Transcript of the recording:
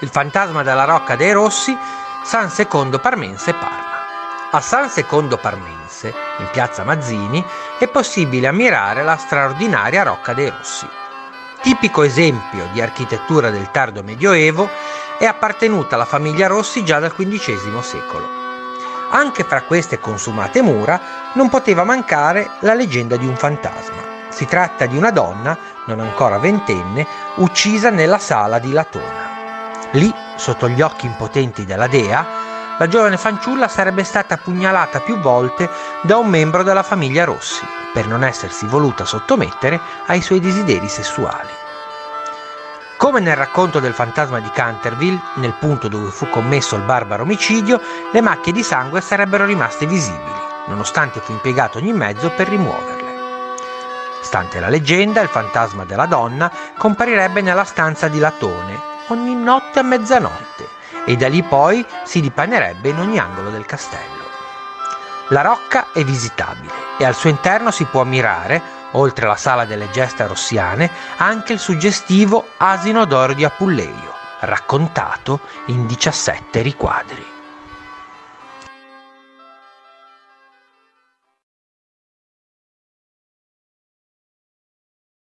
Il fantasma della Rocca dei Rossi, San Secondo Parmense Parma. A San Secondo Parmense, in piazza Mazzini, è possibile ammirare la straordinaria Rocca dei Rossi. Tipico esempio di architettura del tardo Medioevo, è appartenuta alla famiglia Rossi già dal XV secolo. Anche fra queste consumate mura non poteva mancare la leggenda di un fantasma. Si tratta di una donna, non ancora ventenne, uccisa nella sala di Latona. Lì, sotto gli occhi impotenti della dea, la giovane fanciulla sarebbe stata pugnalata più volte da un membro della famiglia Rossi per non essersi voluta sottomettere ai suoi desideri sessuali. Come nel racconto del fantasma di Canterville, nel punto dove fu commesso il barbaro omicidio, le macchie di sangue sarebbero rimaste visibili, nonostante fu impiegato ogni mezzo per rimuoverle. Stante la leggenda, il fantasma della donna comparirebbe nella stanza di Latone ogni notte a mezzanotte e da lì poi si dipanerebbe in ogni angolo del castello. La rocca è visitabile e al suo interno si può ammirare oltre alla sala delle gesta rossiane, anche il suggestivo Asino d'oro di Apulleio, raccontato in 17 riquadri.